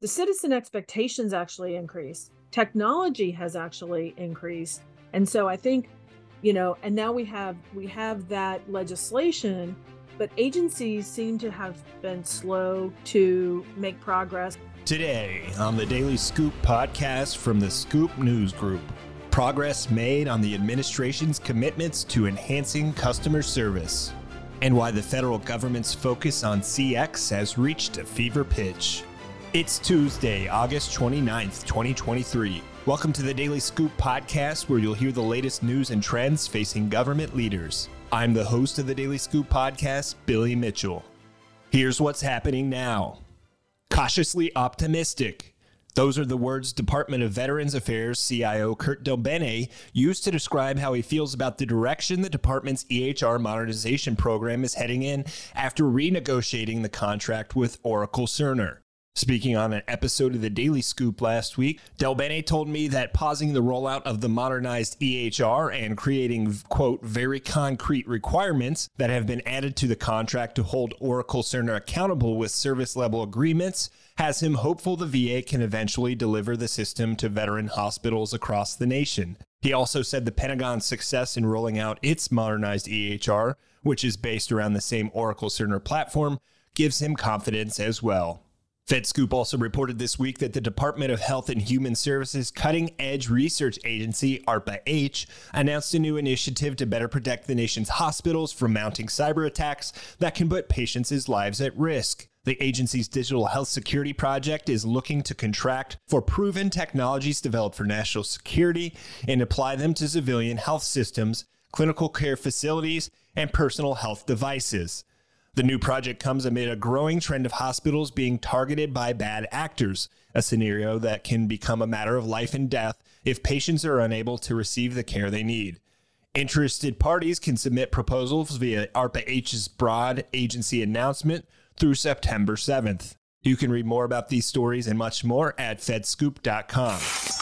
the citizen expectations actually increase. Technology has actually increased. And so I think, you know, and now we have we have that legislation, but agencies seem to have been slow to make progress. Today on the Daily Scoop podcast from the Scoop News Group, progress made on the administration's commitments to enhancing customer service, and why the federal government's focus on CX has reached a fever pitch. It's Tuesday, August 29th, 2023. Welcome to the Daily Scoop podcast, where you'll hear the latest news and trends facing government leaders. I'm the host of the Daily Scoop podcast, Billy Mitchell. Here's what's happening now cautiously optimistic. Those are the words Department of Veterans Affairs CIO Kurt DelBene used to describe how he feels about the direction the department's EHR modernization program is heading in after renegotiating the contract with Oracle Cerner. Speaking on an episode of the Daily Scoop last week, DelBene told me that pausing the rollout of the modernized EHR and creating, quote, very concrete requirements that have been added to the contract to hold Oracle Cerner accountable with service level agreements has him hopeful the VA can eventually deliver the system to veteran hospitals across the nation. He also said the Pentagon's success in rolling out its modernized EHR, which is based around the same Oracle Cerner platform, gives him confidence as well. FedScoop also reported this week that the Department of Health and Human Services Cutting Edge Research Agency, ARPA-H, announced a new initiative to better protect the nation's hospitals from mounting cyber attacks that can put patients' lives at risk. The agency's digital health security project is looking to contract for proven technologies developed for national security and apply them to civilian health systems, clinical care facilities, and personal health devices. The new project comes amid a growing trend of hospitals being targeted by bad actors, a scenario that can become a matter of life and death if patients are unable to receive the care they need. Interested parties can submit proposals via ARPA-H's broad agency announcement through September 7th. You can read more about these stories and much more at fedscoop.com.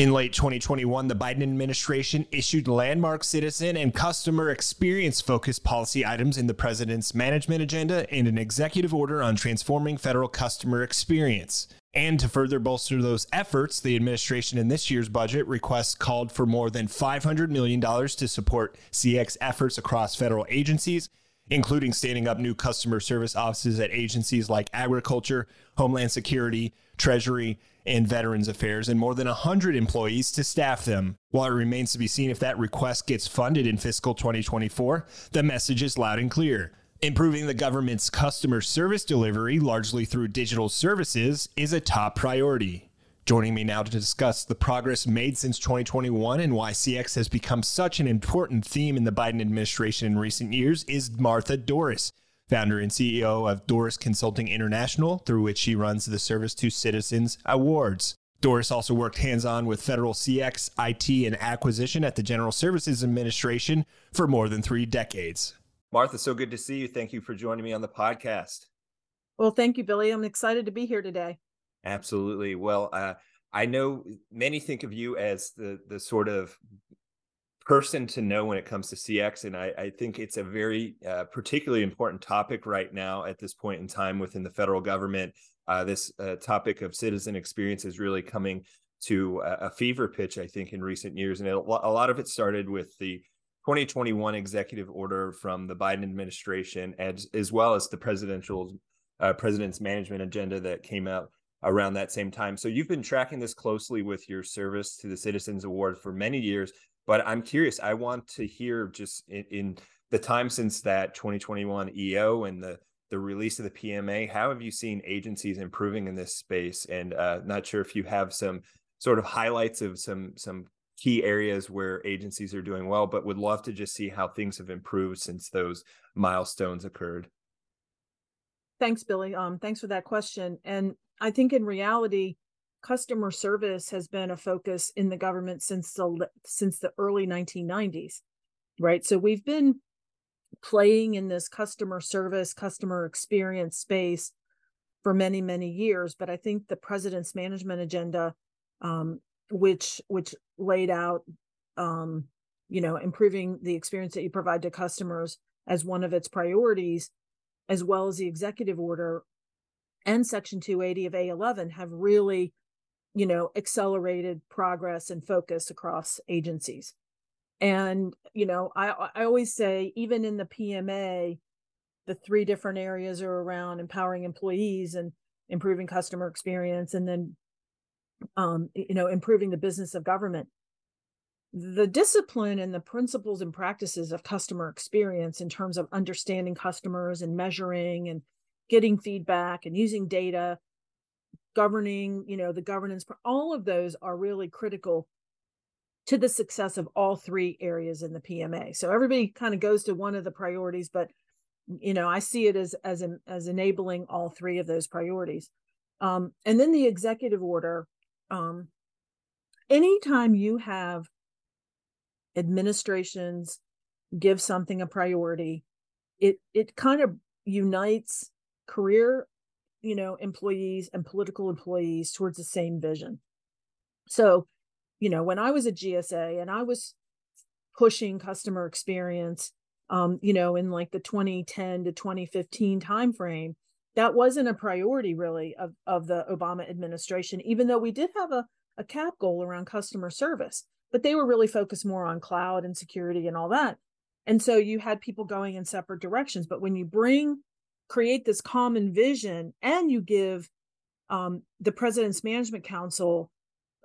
In late 2021, the Biden administration issued landmark citizen and customer experience focused policy items in the president's management agenda and an executive order on transforming federal customer experience. And to further bolster those efforts, the administration in this year's budget request called for more than $500 million to support CX efforts across federal agencies, including standing up new customer service offices at agencies like Agriculture, Homeland Security, Treasury, and Veterans Affairs, and more than 100 employees to staff them. While it remains to be seen if that request gets funded in fiscal 2024, the message is loud and clear. Improving the government's customer service delivery, largely through digital services, is a top priority. Joining me now to discuss the progress made since 2021 and why CX has become such an important theme in the Biden administration in recent years is Martha Dorris founder and CEO of Dorris Consulting International, through which she runs the Service to Citizens Awards. Dorris also worked hands on with federal CX, IT, and acquisition at the General Services Administration for more than three decades. Martha, so good to see you. Thank you for joining me on the podcast. Well, thank you, Billy. I'm excited to be here today. Absolutely. Well, uh, I know many think of you as the the sort of person to know when it comes to CX. And I, I think it's a very uh, particularly important topic right now at this point in time within the federal government. Uh, this uh, topic of citizen experience is really coming to a, a, fever pitch, I think, in recent years. And it, a lot of it started with the 2021 executive order from the Biden administration, as, as well as the presidential uh, president's management agenda that came out around that same time. So you've been tracking this closely with your service to the Citizens Award for many years. But I'm curious. I want to hear just in, in the time since that 2021 EO and the the release of the PMA. How have you seen agencies improving in this space? And uh, not sure if you have some sort of highlights of some some key areas where agencies are doing well, but would love to just see how things have improved since those milestones occurred. Thanks, Billy. Um, thanks for that question. And I think in reality, customer service has been a focus in the government since the since the early 1990s right? So we've been playing in this customer service customer experience space for many many years but i think the president's management agenda um, which which laid out um, you know improving the experience that you provide to customers as one of its priorities as well as the executive order and Section 280 of A11 have really, you know, accelerated progress and focus across agencies. And, you know, I, I always say, even in the PMA, the three different areas are around empowering employees and improving customer experience and then, um, you know, improving the business of government. The discipline and the principles and practices of customer experience in terms of understanding customers and measuring and getting feedback and using data governing you know the governance all of those are really critical to the success of all three areas in the PMA. So everybody kind of goes to one of the priorities, but you know, I see it as as as enabling all three of those priorities. Um, and then the executive order. Um, anytime you have administrations give something a priority, it it kind of unites career, you know, employees and political employees towards the same vision. So you know, when I was at GSA and I was pushing customer experience, um, you know, in like the 2010 to 2015 timeframe, that wasn't a priority really of, of the Obama administration, even though we did have a, a cap goal around customer service, but they were really focused more on cloud and security and all that. And so you had people going in separate directions. But when you bring, create this common vision and you give um, the President's Management Council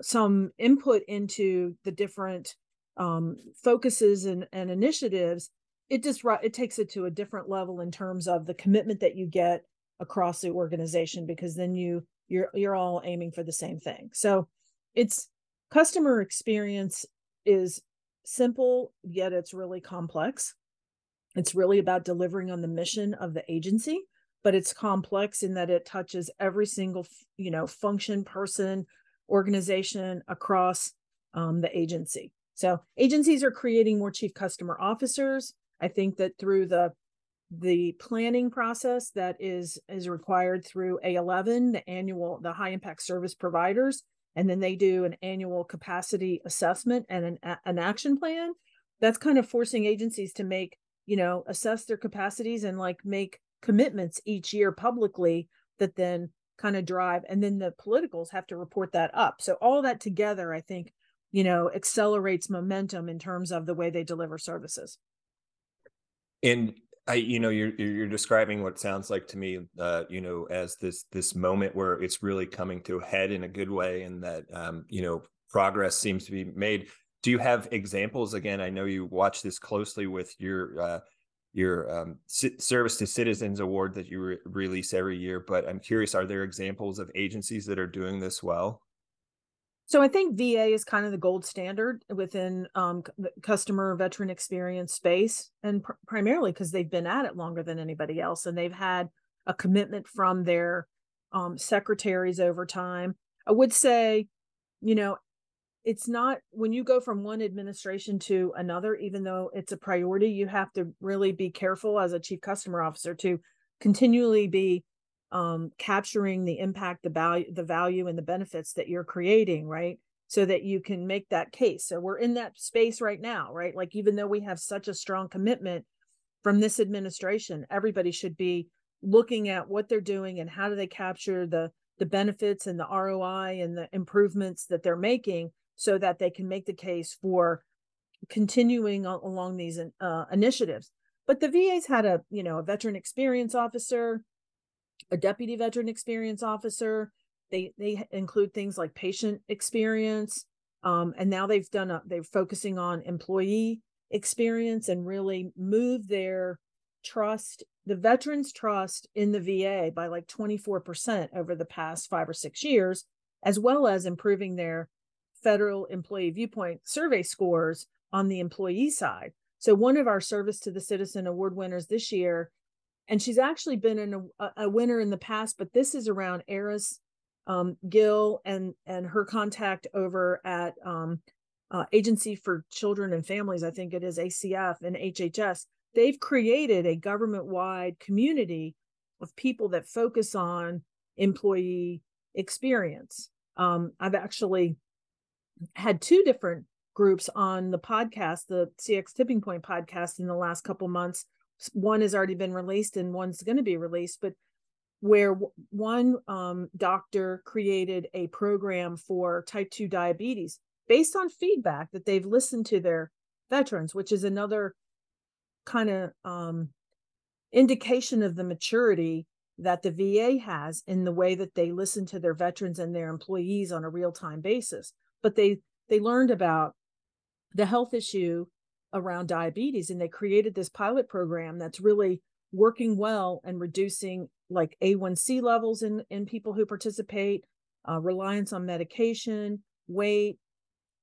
some input into the different um, focuses and, and initiatives, it just it takes it to a different level in terms of the commitment that you get across the organization because then you you're you're all aiming for the same thing. So it's customer experience is simple yet it's really complex. It's really about delivering on the mission of the agency, but it's complex in that it touches every single you know function person organization across um, the agency. So agencies are creating more chief customer officers. I think that through the the planning process that is is required through A11, the annual the high impact service providers, and then they do an annual capacity assessment and an an action plan. That's kind of forcing agencies to make you know assess their capacities and like make commitments each year publicly that then kind of drive and then the politicals have to report that up. So all that together i think you know accelerates momentum in terms of the way they deliver services. And i you know you're you're describing what sounds like to me uh you know as this this moment where it's really coming to a head in a good way and that um you know progress seems to be made do you have examples? Again i know you watch this closely with your uh your um, service to citizens award that you re- release every year but i'm curious are there examples of agencies that are doing this well? So i think va is kind of the gold standard within um, customer veteran experience space and pr- primarily because they've been at it longer than anybody else and they've had a commitment from their um, secretaries over time. I would say you know it's not when you go from one administration to another even though it's a priority you have to really be careful as a chief customer officer to continually be um, capturing the impact the value the value and the benefits that you're creating right? So that you can make that case. So we're in that space right now right? Like even though we have such a strong commitment from this administration everybody should be looking at what they're doing and how do they capture the the benefits and the ROI and the improvements that they're making so that they can make the case for continuing along these uh, initiatives. But the VA's had a, you know, a veteran experience officer, a deputy veteran experience officer. They they include things like patient experience, um, and now they've done a, they're focusing on employee experience and really move their trust, the veterans' trust in the VA by like 24% over the past five or six years, as well as improving their federal employee viewpoint survey scores on the employee side. So one of our service to the citizen award winners this year, and she's actually been a, a winner in the past, but this is around Eris um, Gill and and her contact over at um, uh, Agency for Children and Families, I think it is ACF and HHS. They've created a government wide community of people that focus on employee experience. Um, I've actually had two different groups on the podcast, the CX Tipping Point podcast in the last couple months, one has already been released and one's going to be released, but where one um, doctor created a program for type 2 diabetes based on feedback that they've listened to their veterans, which is another kind of um, indication of the maturity that the VA has in the way that they listen to their veterans and their employees on a real-time basis. But they they learned about the health issue around diabetes and they created this pilot program that's really working well and reducing like A1C levels in in people who participate, uh, reliance on medication, weight,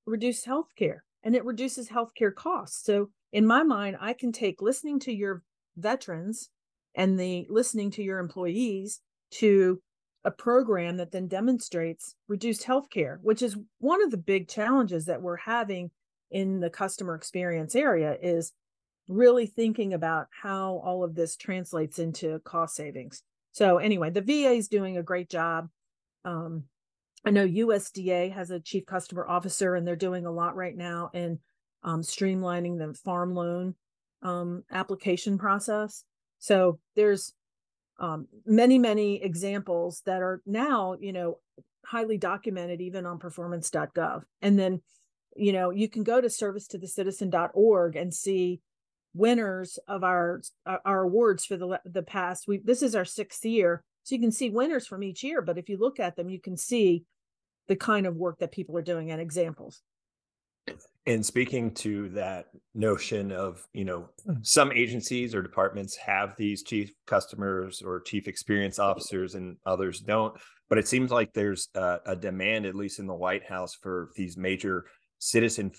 reduced healthcare, and it reduces healthcare costs. So in my mind, I can take listening to your veterans and the listening to your employees to a program that then demonstrates reduced healthcare, which is one of the big challenges that we're having in the customer experience area is really thinking about how all of this translates into cost savings. So anyway, the VA is doing a great job. Um, I know USDA has a chief customer officer, and they're doing a lot right now in um, streamlining the farm loan um, application process. So there's um, many, many examples that are now, you know, highly documented even on performance.gov. And then, you know, you can go to servicetothecitizen.org and see winners of our our awards for the the past we this is our sixth year so you can see winners from each year but if you look at them you can see the kind of work that people are doing and examples and speaking to that notion of you know hmm. some agencies or departments have these chief customers or chief experience officers and others don't but it seems like there's a, a demand at least in the white house for these major citizen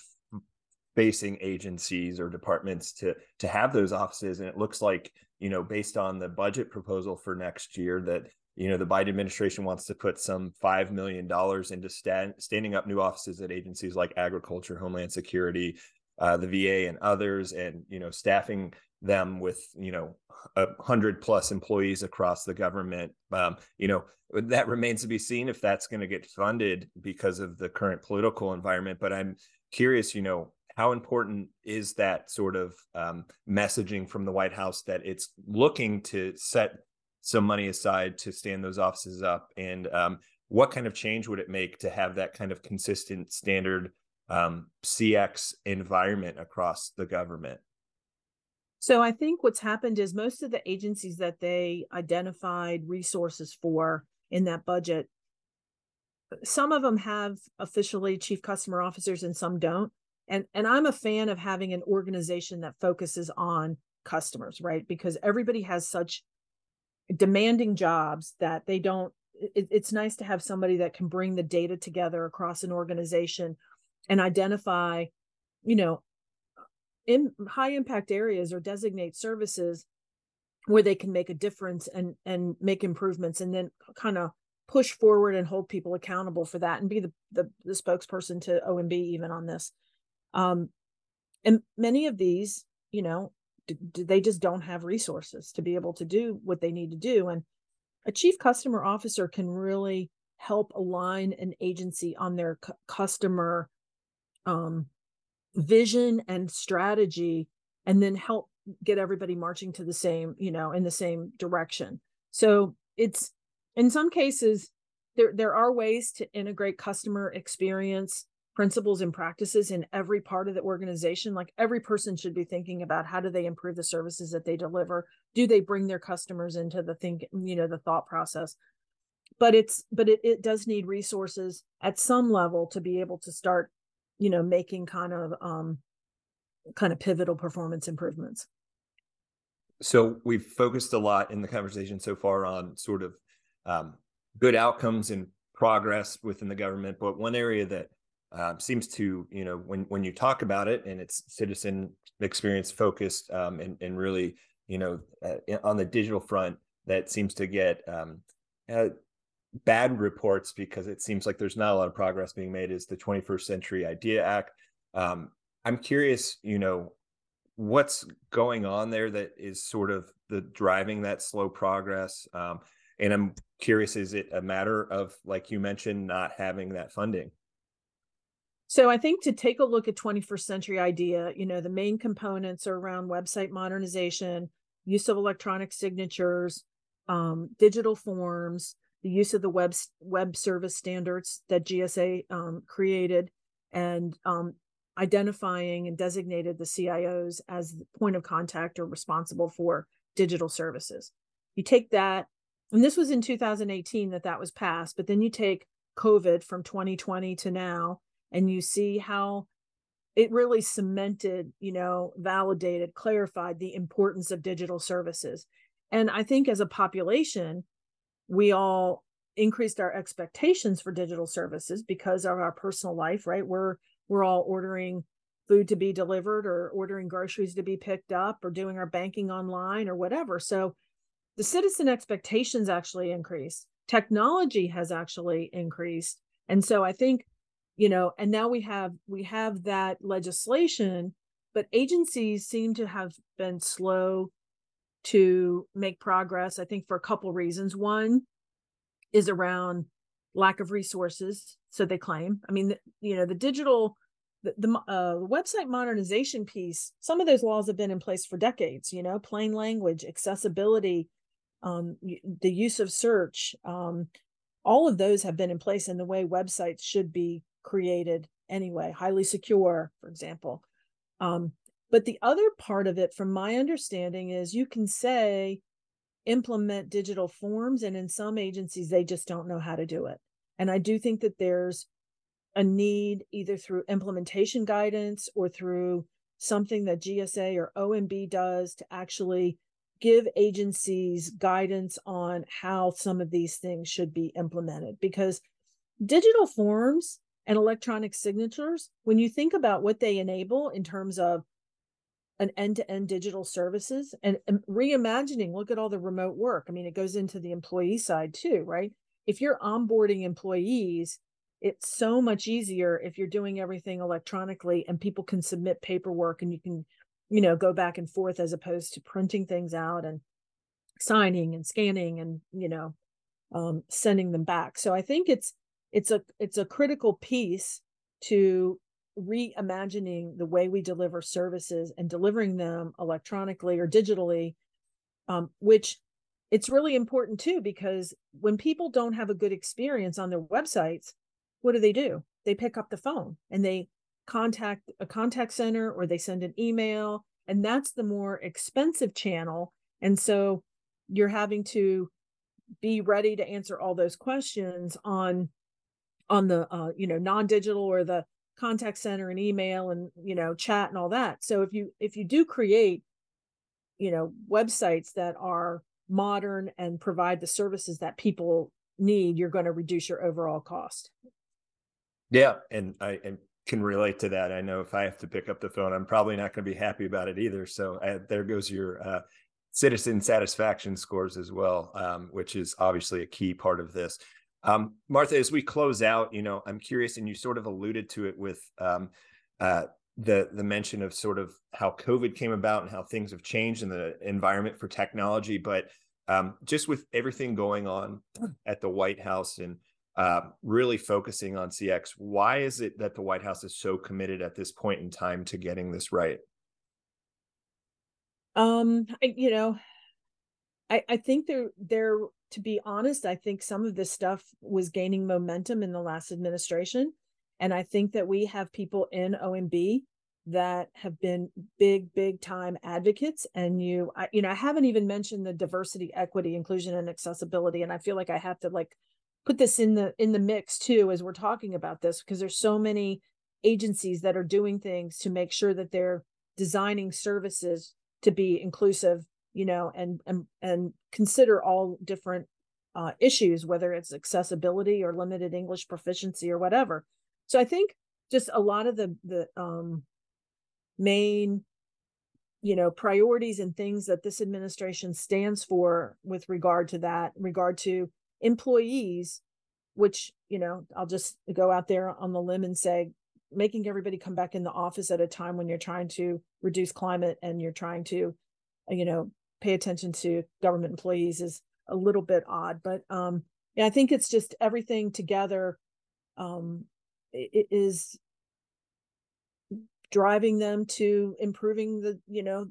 facing agencies or departments to to have those offices. And it looks like you know based on the budget proposal for next year that you know the biden administration wants to put some $5 million into stand, standing up new offices at agencies like agriculture homeland security uh, the va and others and you know staffing them with you know a hundred plus employees across the government. Um, you know that remains to be seen if that's going to get funded because of the current political environment but i'm curious you know how important is that sort of um, messaging from the White House that it's looking to set some money aside to stand those offices up? And um, what kind of change would it make to have that kind of consistent standard um, CX environment across the government? So I think what's happened is most of the agencies that they identified resources for in that budget, some of them have officially chief customer officers and some don't and and i'm a fan of having an organization that focuses on customers right because everybody has such demanding jobs that they don't it, it's nice to have somebody that can bring the data together across an organization and identify you know in high impact areas or designate services where they can make a difference and and make improvements and then kind of push forward and hold people accountable for that and be the the, the spokesperson to OMB even on this. Um, and many of these, you know, d- they just don't have resources to be able to do what they need to do. And a chief customer officer can really help align an agency on their customer um, vision and strategy, and then help get everybody marching to the same, you know, in the same direction. So it's in some cases there there are ways to integrate customer experience principles and practices in every part of the organization like every person should be thinking about how do they improve the services that they deliver? Do they bring their customers into the think you know the thought process? But it's but it, it does need resources at some level to be able to start you know making kind of um kind of pivotal performance improvements. So we've focused a lot in the conversation so far on sort of um, good outcomes and progress within the government but one area that um, seems to you know when when you talk about it and it's citizen experience focused um, and and really you know uh, on the digital front that seems to get um, uh, bad reports because it seems like there's not a lot of progress being made is the 21st Century IDEA Act. Um, I'm curious, you know, what's going on there that is sort of the driving that slow progress. Um, and I'm curious, is it a matter of, like you mentioned, not having that funding? So I think to take a look at 21st century idea, you know, the main components are around website modernization, use of electronic signatures, um, digital forms, the use of the web web service standards that GSA um, created, and um, identifying and designated the CIOs as the point of contact or responsible for digital services. You take that, and this was in 2018 that that was passed, but then you take COVID from 2020 to now, and you see how it really cemented, you know, validated, clarified the importance of digital services. And I think as a population, we all increased our expectations for digital services because of our personal life, right? We're we're all ordering food to be delivered or ordering groceries to be picked up or doing our banking online or whatever. So the citizen expectations actually increased. Technology has actually increased. And so I think you know and now we have we have that legislation but agencies seem to have been slow to make progress i think for a couple reasons. One is around lack of resources so they claim i mean you know the digital the, the uh, website modernization piece some of those laws have been in place for decades you know plain language accessibility um, the use of search um, all of those have been in place in the way websites should be created anyway, highly secure, for example. Um, but the other part of it, from my understanding, is you can say implement digital forms, and in some agencies, they just don't know how to do it. And I do think that there's a need either through implementation guidance or through something that GSA or OMB does to actually give agencies guidance on how some of these things should be implemented because digital forms and electronic signatures, when you think about what they enable in terms of an end-to-end digital services and, and, reimagining look at all the remote work. I mean it goes into the employee side too right? If you're onboarding employees it's so much easier if you're doing everything electronically and people can submit paperwork and you can you know go back and forth as opposed to printing things out and signing and scanning and you know um, sending them back. So i think it's it's a it's a critical piece to reimagining the way we deliver services and delivering them electronically or digitally um, which it's really important too because when people don't have a good experience on their websites what do they do? They pick up the phone and they contact a contact center or they send an email and that's the more expensive channel. And so you're having to be ready to answer all those questions on on the uh, you know non-digital or the contact center and email and you know chat and all that. So if you if you do create you know websites that are modern and provide the services that people need you're going to reduce your overall cost. Yeah and i and can relate to that. I know if i have to pick up the phone i'm probably not going to be happy about it either. So I, there goes your uh, citizen satisfaction scores as well um, which is obviously a key part of this um, Martha, as we close out, you know, I'm curious, and you sort of alluded to it with um, uh, the the mention of sort of how COVID came about and how things have changed in the environment for technology. But um, just with everything going on at the White House and uh, really focusing on CX, why is it that the White House is so committed at this point in time to getting this right? Um, I, you know, I I think there there to be honest, I think some of this stuff was gaining momentum in the last administration. And I think that we have people in OMB that have been big, big time advocates. And you, I, you know, I haven't even mentioned the diversity, equity, inclusion, and accessibility. And I feel like I have to like put this in the in the mix too as we're talking about this because there's so many agencies that are doing things to make sure that they're designing services to be inclusive you know, and and and consider all different uh, issues, whether it's accessibility or limited English proficiency or whatever. So I think just a lot of the the um, main you know priorities and things that this administration stands for with regard to that regard to employees which you know i'll just go out there on the limb and say making everybody come back in the office at a time when you're trying to reduce climate and you're trying to you know pay attention to government employees is a little bit odd but um yeah i think it's just everything together um is driving them to improving the you know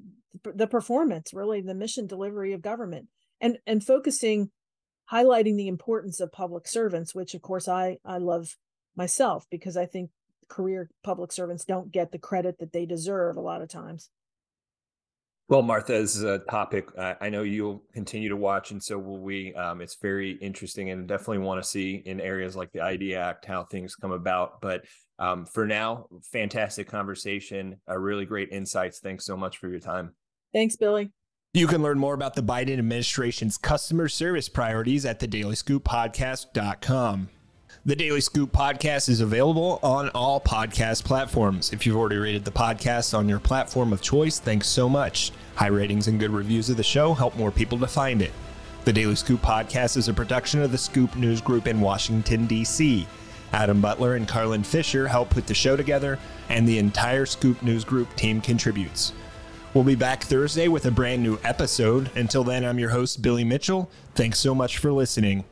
the performance really the mission delivery of government and and focusing highlighting the importance of public servants which of course i i love myself because i think career public servants don't get the credit that they deserve a lot of times well, Martha, this is a topic I know you'll continue to watch, and so will we. Um, it's very interesting, and definitely want to see in areas like the ID Act how things come about. But um, for now, fantastic conversation, a really great insights. Thanks so much for your time. Thanks, Billy. You can learn more about the Biden administration's customer service priorities at thedailyscooppodcast.com. The Daily Scoop podcast is available on all podcast platforms. If you've already rated the podcast on your platform of choice, thanks so much. High ratings and good reviews of the show help more people to find it. The Daily Scoop podcast is a production of the Scoop News Group in Washington, D.C. Adam Butler and Carlin Fisher help put the show together, and the entire Scoop News Group team contributes. We'll be back Thursday with a brand new episode. Until then, I'm your host, Billy Mitchell. Thanks so much for listening.